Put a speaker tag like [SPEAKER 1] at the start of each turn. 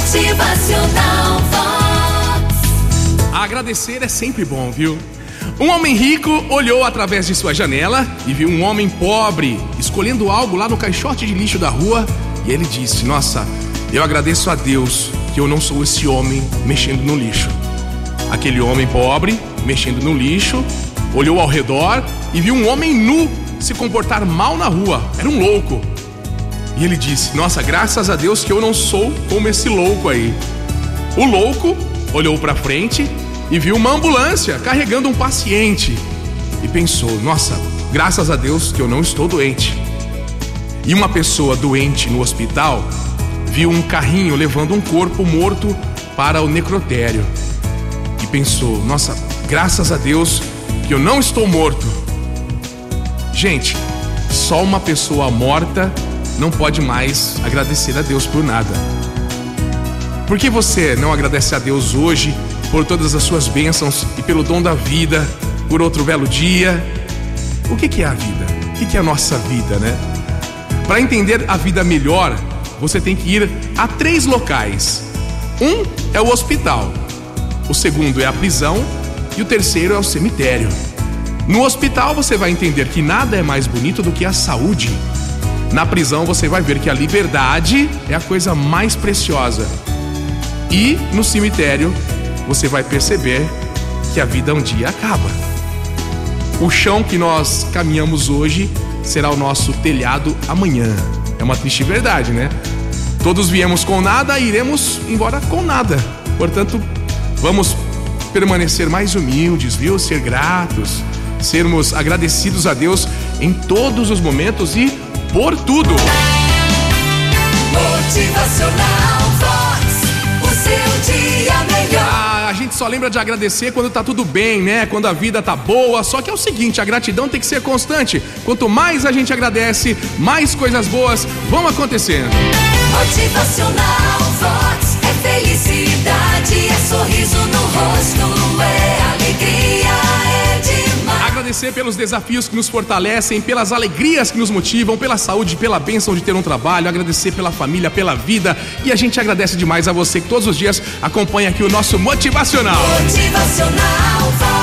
[SPEAKER 1] Motivacional Vox.
[SPEAKER 2] Agradecer é sempre bom, viu? Um homem rico olhou através de sua janela e viu um homem pobre escolhendo algo lá no caixote de lixo da rua e ele disse: Nossa, eu agradeço a Deus que eu não sou esse homem mexendo no lixo. Aquele homem pobre mexendo no lixo olhou ao redor e viu um homem nu se comportar mal na rua. Era um louco. E ele disse: Nossa, graças a Deus que eu não sou como esse louco aí. O louco olhou para frente e viu uma ambulância carregando um paciente e pensou: Nossa, graças a Deus que eu não estou doente. E uma pessoa doente no hospital viu um carrinho levando um corpo morto para o necrotério e pensou: Nossa, graças a Deus que eu não estou morto. Gente, só uma pessoa morta não pode mais agradecer a Deus por nada. Por que você não agradece a Deus hoje por todas as suas bênçãos e pelo dom da vida, por outro belo dia? O que, é a vida? O que é a nossa vida, né? Para entender a vida melhor, você tem que ir a três locais. Um é o hospital, o segundo é a prisão e o terceiro é o cemitério. No hospital você vai entender que nada é mais bonito do que a saúde. Na prisão você vai ver que a liberdade é a coisa mais preciosa. E no cemitério você vai perceber que a vida um dia acaba. O chão que nós caminhamos hoje será o nosso telhado amanhã. É uma triste verdade, né? Todos viemos com nada e iremos embora com nada. Portanto, vamos permanecer mais humildes, viu? Ser gratos, sermos agradecidos a Deus em todos os momentos e por tudo.
[SPEAKER 1] Motivacional Vox. O seu dia melhor.
[SPEAKER 2] Ah, a gente só lembra de agradecer quando tá tudo bem, né? Quando a vida tá boa. Só que é o seguinte, a gratidão tem que ser constante. Quanto mais a gente agradece, mais coisas boas vão acontecendo.
[SPEAKER 1] Motivacional Vox. É felicidade,
[SPEAKER 2] Agradecer pelos desafios que nos fortalecem, pelas alegrias que nos motivam, pela saúde, pela bênção de ter um trabalho, agradecer pela família, pela vida. E a gente agradece demais a você que todos os dias acompanha aqui o nosso Motivacional.
[SPEAKER 1] Motivacional.